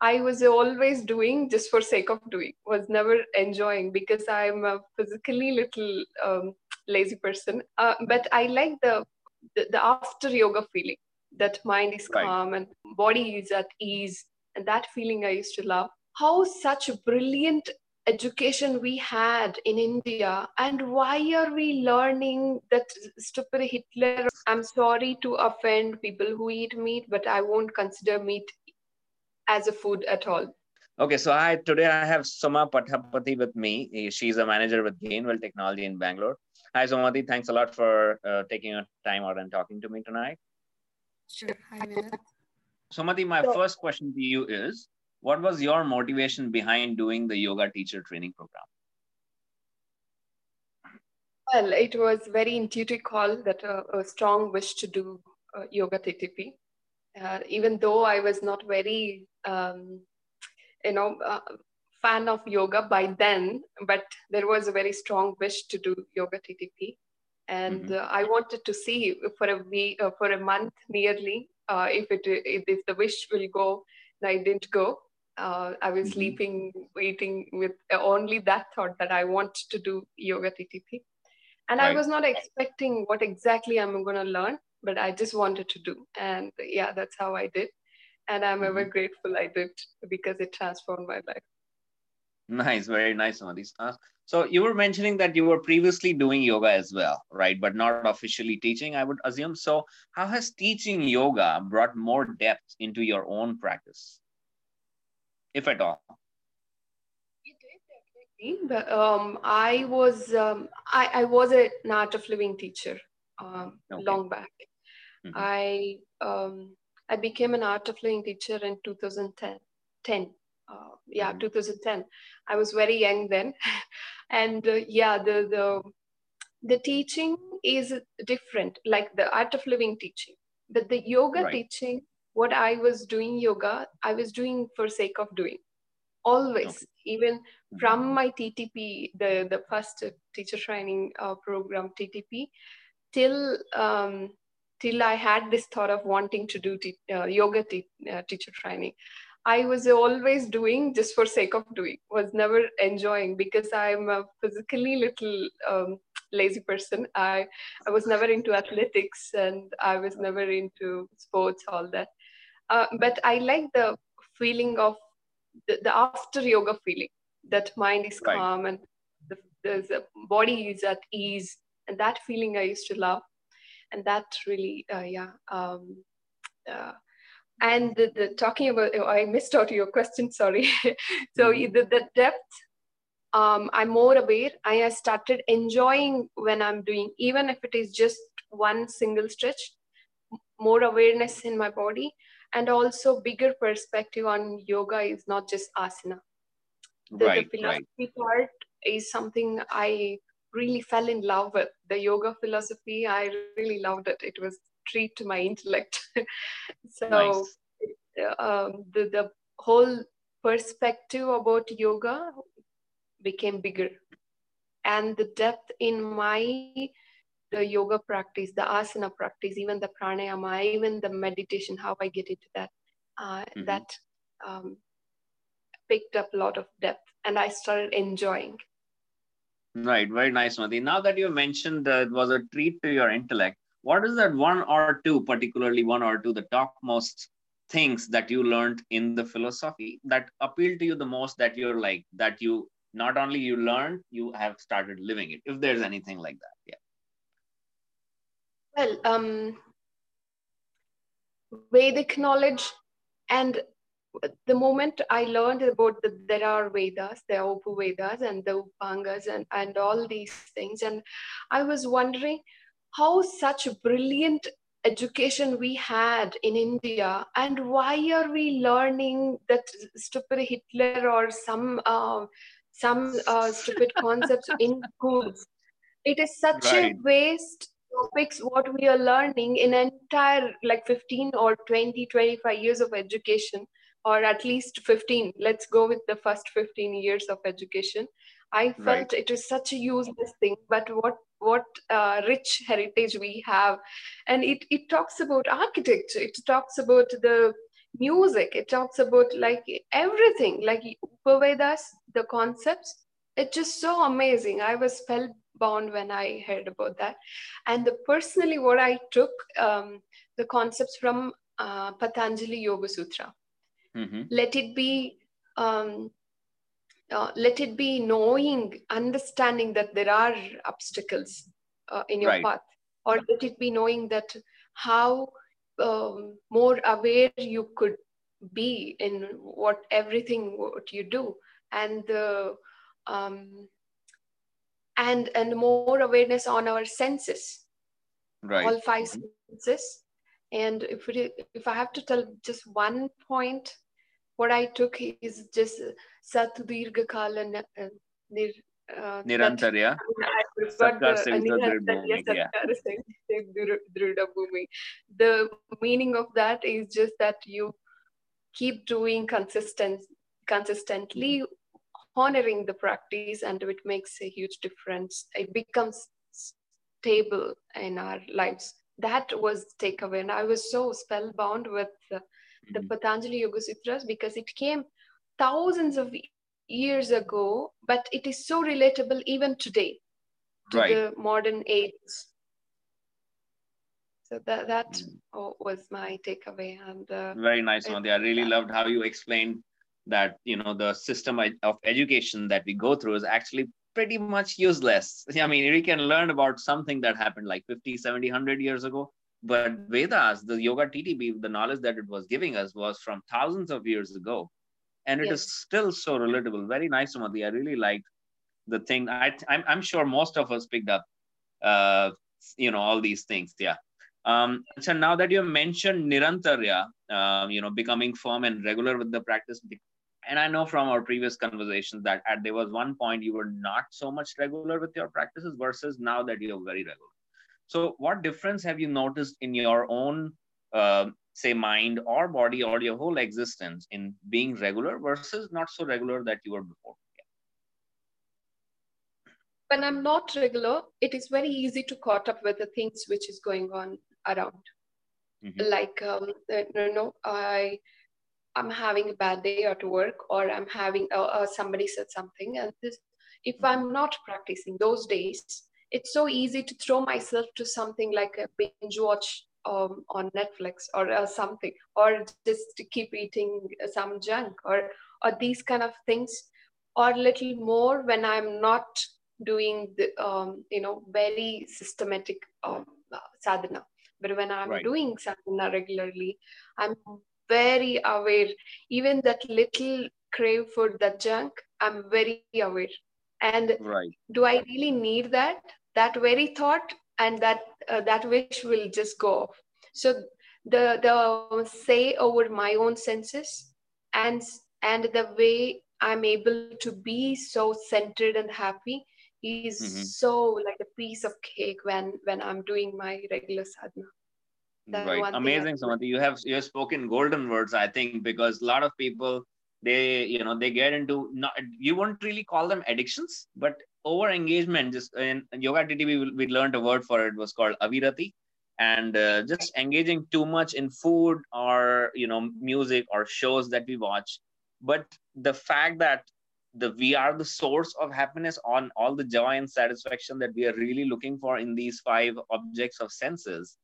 I was always doing just for sake of doing, was never enjoying because I'm a physically little um, lazy person. Uh, but I like the, the, the after yoga feeling that mind is Right. calm and body is at ease, and that feeling I used to love. How such brilliant education we had in India, and why are we learning that stupid Hitler? I'm sorry to offend people who eat meat, but I won't consider meat as a food at all. Okay, so I today I have Soma Pathapati with me. She's a manager with Gainwell Technology in Bangalore. Hi, Somati. Thanks a lot for uh, taking your time out and talking to me tonight. Sure. Hi, Vinod. Somati, my Sure. first question to you is, what was your motivation behind doing the yoga teacher training program? Well, it was very intuitive call that uh, a strong wish to do uh, yoga TTP. Uh, even though I was not very, um, you know, uh, fan of yoga by then, but there was a very strong wish to do yoga TTP, and Mhm. uh, I wanted to see for a week, uh, for a month nearly, uh, if it if, if the wish will go. And I didn't go. Uh, I was Mhm. sleeping, waiting with only that thought that I want to do yoga TTP and i was not expecting what exactly i'm going to learn but i just wanted to do and yeah that's how i did and i'm ever Mhm. grateful i did because it transformed my life Nice, very nice, Somati. Uh, so you were mentioning that you were previously doing yoga as well, right? But not officially teaching, I would assume. So how has teaching yoga brought more depth into your own practice, if at all? but, um, i was um, I, I was a- an art of living teacher um, Okay. long back Mhm. i um, i became an art of living teacher in 2010 10 uh, yeah Mhm. 2010 i was very young then and uh, yeah the the the teaching is different like the art of living teaching but the yoga Right. teaching what i was doing yoga i was doing for sake of doing always Okay. even Mhm. from my ttp the the first teacher training uh, program ttp till um, till i had this thought of wanting to do t- uh, yoga t- uh, teacher training i was always doing just for sake of doing was never enjoying because i'm a physically little um, lazy person. I i was never into athletics and i was never into sports all that. Uh, but i like the feeling of the, the after yoga feeling that mind is Right. calm and the, the body is at ease. And that feeling i used to love and that really uh, yeah um, uh, and the, the talking about oh, i missed out your question sorry so Mhm. the, the depth um, i'm more aware i have started enjoying when i'm doing even if it is just one single stretch more awareness in my body and also bigger perspective on yoga is not just asana the, Right, the right. philosophy part is something I really fell in love with. The yoga philosophy, I really loved it. It was treat to my intellect. so Nice. um, the the whole perspective about yoga became bigger, and the depth in my the yoga practice, the asana practice, even the pranayama, even the meditation, how I get into that, uh, Mhm. that um, picked up a lot of depth, and I started enjoying. Right, very nice, Mati. Now that you mentioned that it was a treat to your intellect, what is that one or two, particularly one or two, the topmost things that you learned in the philosophy that appealed to you the most that you're like, that you not only you learned, you have started living it, if there's anything like that. Yeah. Well, um, Vedic knowledge, and the moment I learned about the, there are Vedas, there are Upavedas and the Upangas and, and all these things, and I was wondering how such brilliant education we had in India, and why are we learning that stupid Hitler or some uh, some uh, stupid concepts in schools? it is such Right. a waste topics what we are learning in entire like 15 or 20 25 years of education or at least 15 let's go with the first 15 years of education. I felt Right. it is such a useless thing but what what uh, rich heritage we have. And it, it talks about architecture. It talks about the music. It talks about like everything like upavedas the concepts. It's just so amazing. I was spellbound when i heard about that. And the, personally what i took um, the concepts from uh, patanjali yoga sutra Mhm. let it be um, uh, let it be knowing understanding that there are obstacles uh, in your Right. path or let it be knowing that how um, more aware you could be in what everything what you do and the um, and and more awareness on our senses Right. all 5 Mhm. senses. And if it, if I have to tell just one point, what I took is just Sat Dirgha Kala uh, Nir, uh, Nirantarya. The- Singh uh, Drir Nirantarya Bhumi, yeah. Satkar Singh Drir- The meaning of that is just that you keep doing consistent, consistently honoring the practice and it makes a huge difference. It becomes stable in our lives. That was the takeaway. And I was so spellbound with the, the Mhm. Patanjali Yoga Sutras because it came thousands of years ago, but it is so relatable even today to Right. the modern age. So that that Mm. was my takeaway. And uh, Very nice, Madhi. I really loved how you explained that you know the system of education that we go through is actually pretty much useless. I mean, we can learn about something that happened like 50, 70, 100 years ago. But Vedas, the yoga TTP, the knowledge that it was giving us was from thousands of years ago. And it is Yes. still so relatable. Very nice, Madhi. I really liked the thing. I, I'm, I'm sure most of us picked up, uh, you know, all these things. Yeah. Um, so now that you mentioned Nirantarya, um, you know, becoming firm and regular with the practice, and I know from our previous conversations that at there was one point you were not so much regular with your practices versus now that you're very regular. So, what difference have you noticed in your own, uh, say, mind or body or your whole existence in being regular versus not so regular that you were before? when I'm not regular, it is very easy to caught up with the things which is going on around. Mhm. Like um, you know, I I'm having a bad day at work, or I'm having uh, uh, somebody said something, and this if I'm not practicing those days, it's so easy to throw myself to something like a binge watch um, on Netflix or uh, something, or just to keep eating some junk or or these kind of things, or little more when I'm not doing the um, you know very systematic um, sadhana. But when I'm Right. doing sadhana regularly, I'm very aware. Even that little crave for that junk, I'm very aware. And Right. do I really need that? That very thought and that uh, that wish will just go off. So the the say over my own senses and and the way I'm able to be so centered and happy is Mhm. so like a piece of cake when when I'm doing my regular sadhana. That right one thing I amazing do. samantha you have you have spoken golden words i think because a lot of people they you know they get into not you won't really call them addictions but over engagement just in yoga ttp we, we learned a word for it was called avirati. And uh, just engaging too much in food or you know music or shows that we watch. But the fact that the we are the source of happiness on all the joy and satisfaction that we are really looking for in these five objects of senses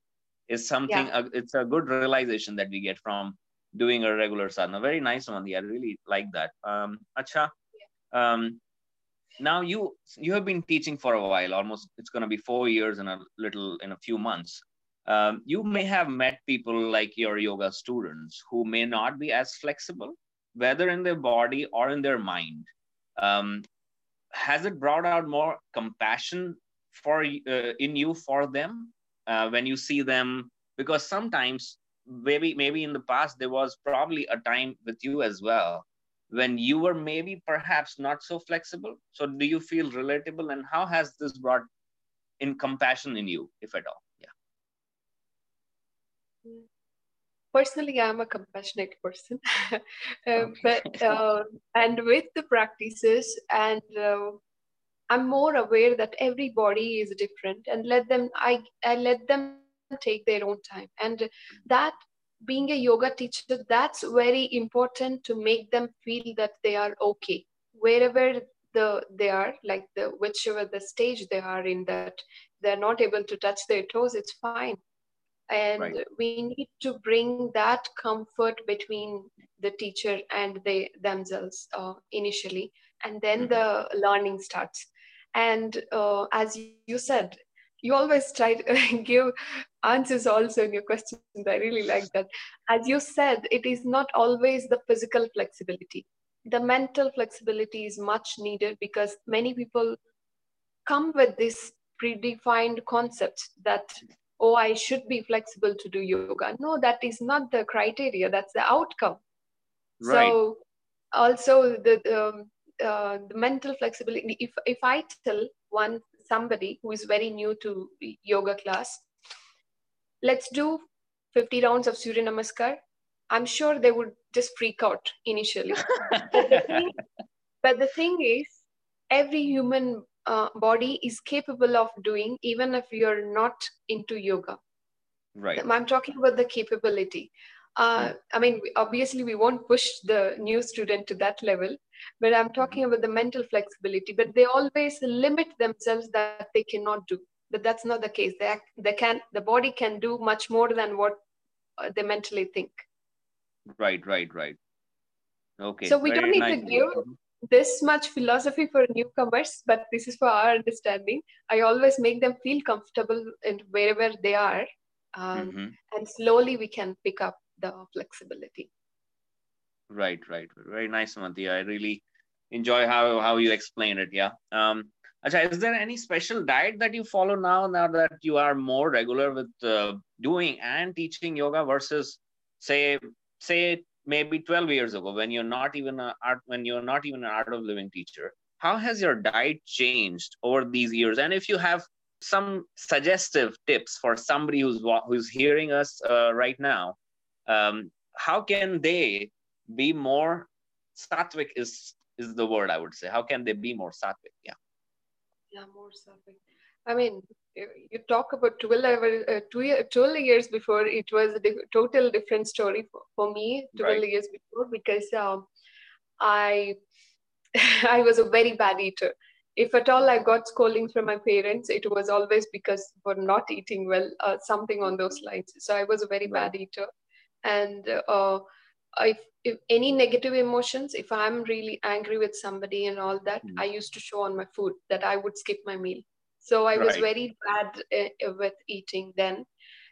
is something uh, it's a good realization that we get from doing a regular sadhana very nice Mandi. i really like that. Um acha um now you you have been teaching for a while almost it's going to be four years in a little in a few months. Um, you may have met people like your yoga students who may not be as flexible whether in their body or in their mind. Um, has it brought out more compassion for uh, in you for them uh, when you see them? Because sometimes maybe maybe in the past there was probably a time with you as well when you were maybe perhaps not so flexible. So do you feel relatable and how has this brought in compassion in you if at all? Yeah. Personally i'm a compassionate person. Uh, Okay. but uh, and with the practices and uh, i'm more aware that every body is different and let them i i let them take their own time. And that being a yoga teacher that's very important to make them feel that they are okay. Wherever the they are like the whichever the stage they are in that they're not able to touch their toes it's fine. And Right. we need to bring that comfort between the teacher and they themselves uh, initially. And then Mhm. the learning starts. And uh, as you said you always try to give answers also in your questions. I really like that. As you said it is not always the physical flexibility. The mental flexibility is much needed because many people come with this predefined concept that oh i should be flexible to do yoga. No that is not the criteria. That's the outcome. Right. so also the um, uh, the mental flexibility. If if i tell one somebody who is very new to yoga class let's do 50 rounds of surya namaskar. I'm sure they would just freak out initially. But the thing, but the thing is every human uh, body is capable of doing even if you're not into yoga. Right. i'm talking about the capability. Uh, i mean obviously we won't push the new student to that level but i'm talking about the mental flexibility. But they always limit themselves that they cannot do but that's not the case they, act- they can the body can do much more than what uh, they mentally think Right. Right. Right. Okay. So we don't need to give- this much philosophy for newcomers, but this is for our understanding. I always make them feel comfortable in wherever they are, um, Mhm. and slowly we can pick up the flexibility. Right, right. Very nice, Madhya. I really enjoy how how you explain it. Yeah. Um, Acha, is there any special diet that you follow now, now that you are more regular with uh, doing and teaching yoga versus say say maybe 12 years ago when you're not even a art when you're not even an art of living teacher? How has your diet changed over these years? And if you have some suggestive tips for somebody who's who's hearing us uh, right now, um, how can they be more sattvic is is the word i would say how can they be more sattvic yeah Yeah, more something. I mean, you talk about 12, hour- uh, two year, 12 years before, it was a di- total different story for, for me, 12 Right. years before, because um, I, I was a very bad eater. If at all I got scoldings from my parents, it was always because for not eating well, uh, something on those lines. So I was a very Right. bad eater. And uh, if, if any negative emotions, if I'm really angry with somebody and all that, Mhm. I used to show on my food that I would skip my meal. So I was very bad uh, with eating then.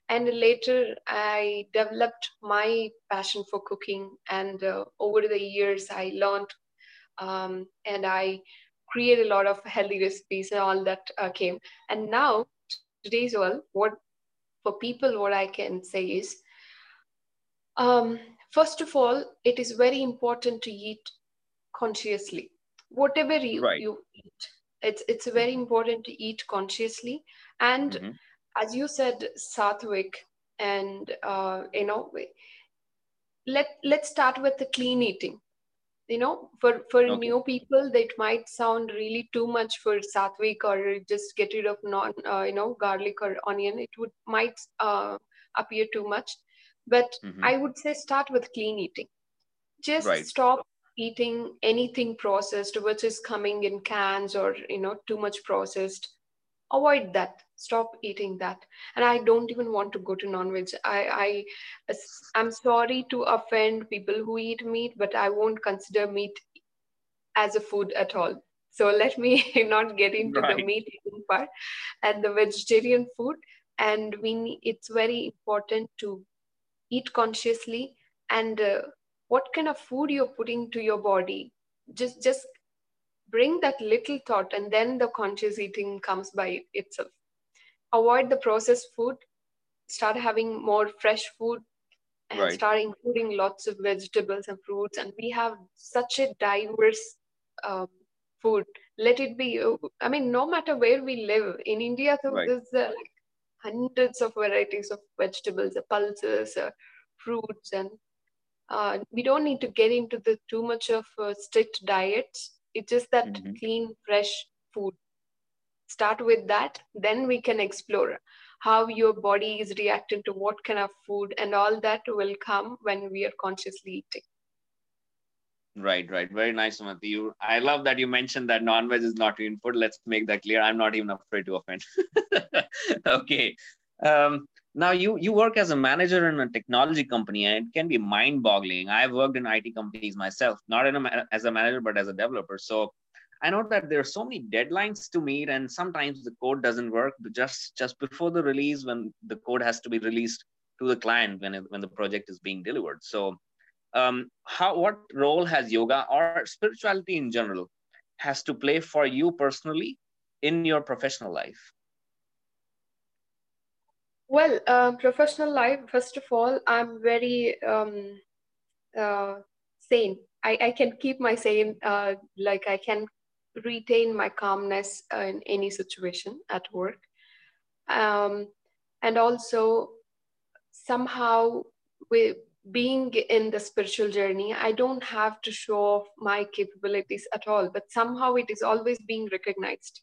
And later, I developed my passion for cooking. And uh, over the years, I learned um, and I created a lot of healthy recipes and all that uh, came. And now, today's world, what for people, what I can say is um, first of all, it is very important to eat consciously. Whatever you, Right. you eat, it's it's very important to eat consciously. And Mhm. as you said, Sattvic, and uh, you know, let let's start with the clean eating. You know, for for Okay. new people, that might sound really too much for Sattvic or just get rid of non, uh, you know, garlic or onion. It would might uh, appear too much, but Mhm. I would say start with clean eating. Just Right. stop eating anything processed, which is coming in cans or you know too much processed. Avoid that. Stop eating that. And I don't even want to go to non-veg. I I I'm sorry to offend people who eat meat, but I won't consider meat as a food at all. So let me not get into the meat eating part and the vegetarian food. And we need, it's very important to eat consciously and uh, what kind of food you're putting to your body. Just just bring that little thought, and then the conscious eating comes by itself. Avoid the processed food. Start having more fresh food and Right. start including lots of vegetables and fruits. And we have such a diverse um, food. Let it be. I mean, no matter where we live in India, so Right. there's uh, like hundreds of varieties of vegetables, uh, pulses, uh, fruits, and uh, we don't need to get into the too much of uh, strict diets. It's just that Mhm. clean, fresh food. Start with that, then we can explore how your body is reacting to what kind of food and all that will come when we are consciously eating Right, right. Very nice, Sumati. You, I love that you mentioned that non-veg is not in food. Let's make that clear. I'm not even afraid to offend. okay. Um, now you you work as a manager in a technology company, and it can be mind-boggling. I've worked in IT companies myself, not in a, as a manager, but as a developer. So I know that there are so many deadlines to meet, and sometimes the code doesn't work just just before the release when the code has to be released to the client when it, when the project is being delivered. So um, how what role has yoga or spirituality in general has to play for you personally in your professional life? Well uh, professional life first of all i'm very um, uh, sane. I, I can keep my sane uh, like i can retain my calmness in any situation at work. Um, and also somehow we being in the spiritual journey, I don't have to show off my capabilities at all, but somehow it is always being recognized.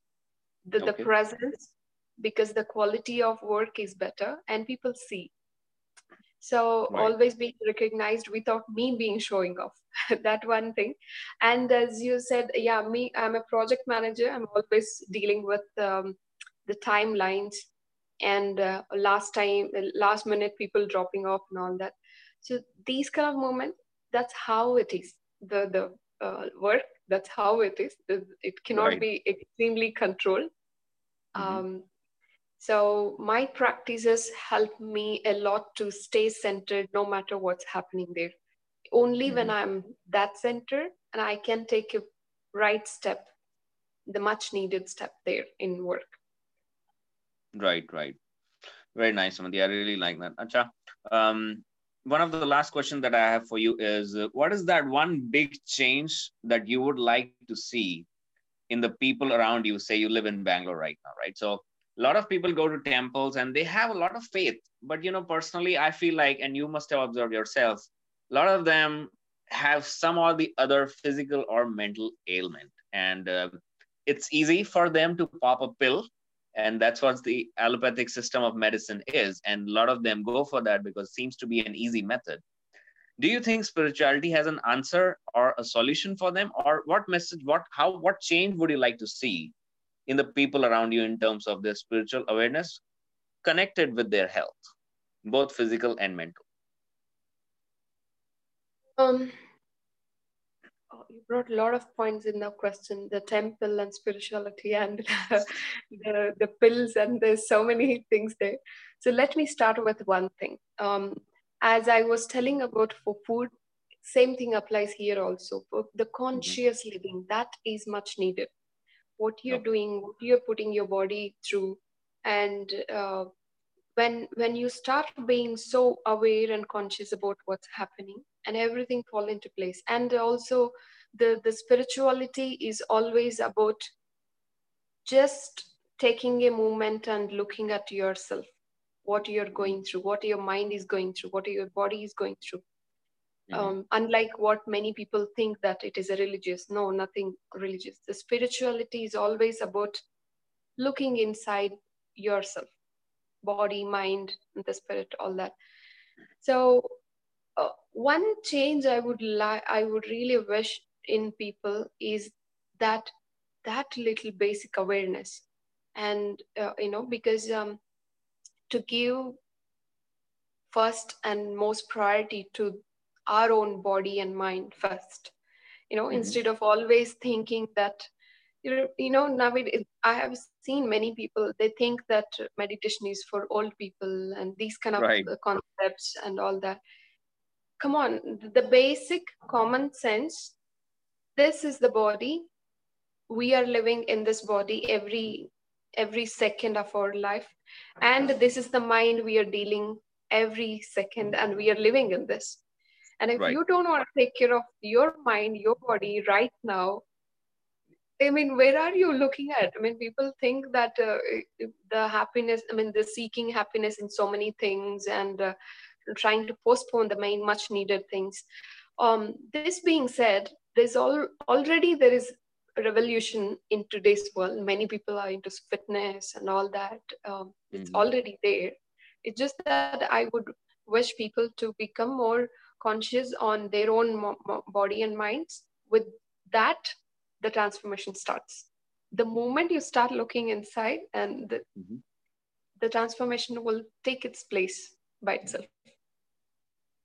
The, okay. the presence, because the quality of work is better and people see. So right. always being recognized without me being showing off. that one thing. And as you said, yeah, me, I'm a project manager. I'm always dealing with um, the timelines and uh, last time, last minute people dropping off and all that so these kind of moments that's how it is the the uh, work that's how it is it cannot right. be extremely controlled mm-hmm. um, so my practices help me a lot to stay centered no matter what's happening there only mm-hmm. when i'm that centered and i can take a right step the much needed step there in work right right very nice Sumati. i really like that acha um, one of the last questions that I have for you is uh, what is that one big change that you would like to see in the people around you? Say you live in Bangalore right now, right? So a lot of people go to temples and they have a lot of faith. But you know, personally, I feel like, and you must have observed yourself, a lot of them have some or the other physical or mental ailment. And uh, it's easy for them to pop a pill and that's what the allopathic system of medicine is and a lot of them go for that because it seems to be an easy method. Do you think spirituality has an answer or a solution for them? Or what message what how what change would you like to see in the people around you in terms of their spiritual awareness connected with their health both physical and mental? Um you brought a lot of points in the question the temple and spirituality and the, the, pills and there's so many things there. So let me start with one thing. Um, as i was telling about for food same thing applies here also. For the mm-hmm. conscious mm-hmm. living that is much needed. What you're doing what you're putting your body through and uh, when when you start being so aware and conscious about what's happening and everything fall into place. And also the the spirituality is always about just taking a moment and looking at yourself what you're going through what your mind is going through what your body is going through. Mm-hmm. um, unlike what many people think that it is a religious no nothing religious. The spirituality is always about looking inside yourself body mind the spirit all that. So uh, one change i would like i would really wish in people is that that little basic awareness and uh, you know because um, to give first and most priority to our own body and mind first you know mm-hmm. instead of always thinking that you know nowadays i have seen many people they think that meditation is for old people and these kind of right. concepts and all that come on the basic common sense this is the body. We are living in this body every every second of our life. And this is the mind we are dealing every second and we are living in this. And if right. you don't want to take care of your mind your body right now i mean where are you looking at? I mean people think that uh, the happiness i mean the seeking happiness in so many things and uh, trying to postpone the main much needed things. Um, this being said there's all already there is revolution in today's world. Many people are into fitness and all that. Um, it's Mhm. already there. It's just that I would wish people to become more conscious on their own mo- mo- body and minds. With that, the transformation starts. The moment you start looking inside, and the, Mhm. the transformation will take its place by itself.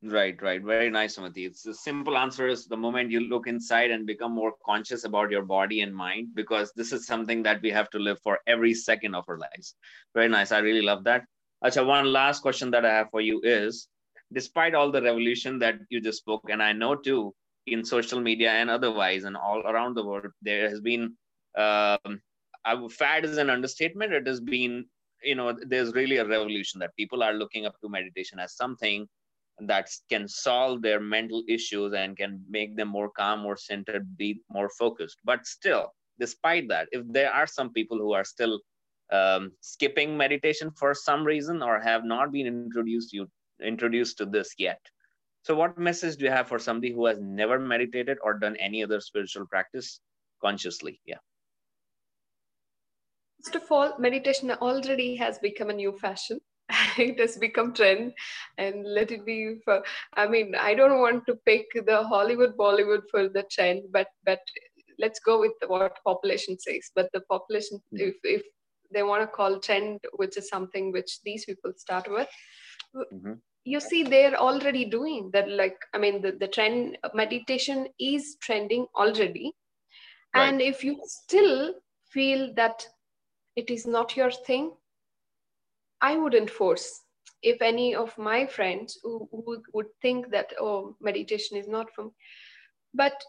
Right, right. Very nice, Sumati. It's the simple answer is the moment you look inside and become more conscious about your body and mind, because this is something that we have to live for every second of our lives. Very nice. I really love that. Acha, one last question that I have for you is despite all the revolution that you just spoke, and I know too in social media and otherwise and all around the world, there has been um, I fad is an understatement. It has been, you know, there's really a revolution that people are looking up to meditation as something that can solve their mental issues and can make them more calm, more centered, be more focused. But still, despite that, if there are some people who are still um, skipping meditation for some reason or have not been introduced you introduced to this yet, so what message do you have for somebody who has never meditated or done any other spiritual practice consciously? Yeah. First of all, meditation already has become a new fashion. it has become trend, and let it be for. I mean, I don't want to pick the Hollywood, Bollywood for the trend, but but let's go with what population says. But the population, Mhm. if if they want to call trend, which is something which these people start with, Mhm. you see they're already doing that. Like I mean, the the trend meditation is trending already, Right. and if you still feel that it is not your thing, I wouldn't force. If any of my friends who, who would think that, oh, meditation is not for me, but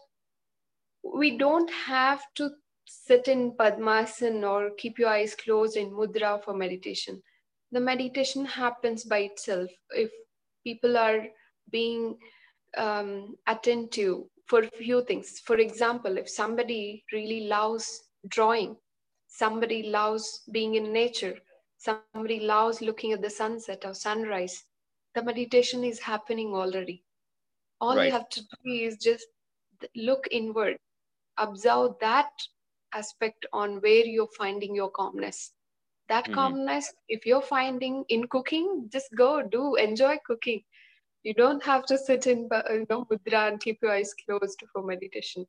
we don't have to sit in Padmasana or keep your eyes closed in Mudra for meditation. The meditation happens by itself. If people are being um, attentive for a few things, for example, if somebody really loves drawing, somebody loves being in nature, somebody loves looking at the sunset or sunrise, the meditation is happening already. All Right. you have to do is just look inward, observe that aspect on where you're finding your calmness. That Mhm. calmness, if you're finding in cooking, just go do enjoy cooking. You don't have to sit in uh, you know, mudra and keep your eyes closed for meditation.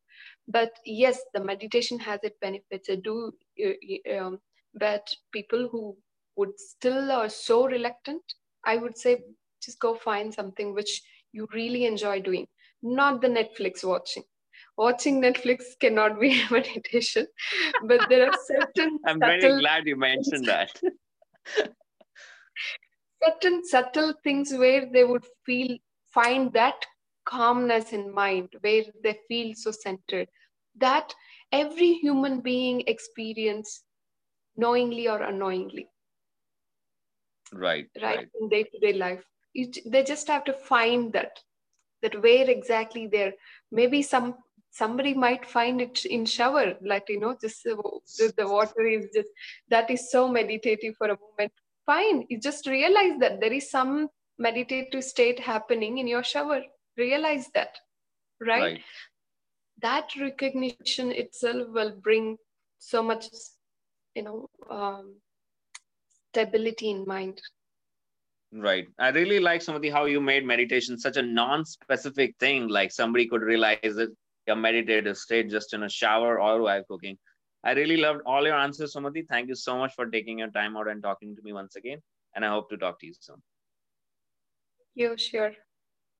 But yes, the meditation has its benefits. I do, uh, um, but people who would still are so reluctant, I would say just go find something which you really enjoy doing, not the Netflix watching. Watching Netflix cannot be a meditation, but there are certain I'm very glad you mentioned that. certain subtle things where they would feel find that calmness in mind where they feel so centered that every human being experience knowingly or unknowingly right, right, right. in day-to-day life you, they just have to find that that where exactly there maybe some somebody might find it in shower like you know just uh, the, the water is just that is so meditative for a moment fine you just realize that there is some meditative state happening in your shower realize that right, Right. that recognition itself will bring so much you know um, stability in mind Right. I really like some of the how you made meditation such a non-specific thing. Like somebody could realize it your meditative state just in a shower or while cooking. I really loved all your answers, Sumati. Thank you so much for taking your time out and talking to me once again. And I hope to talk to you soon. you sure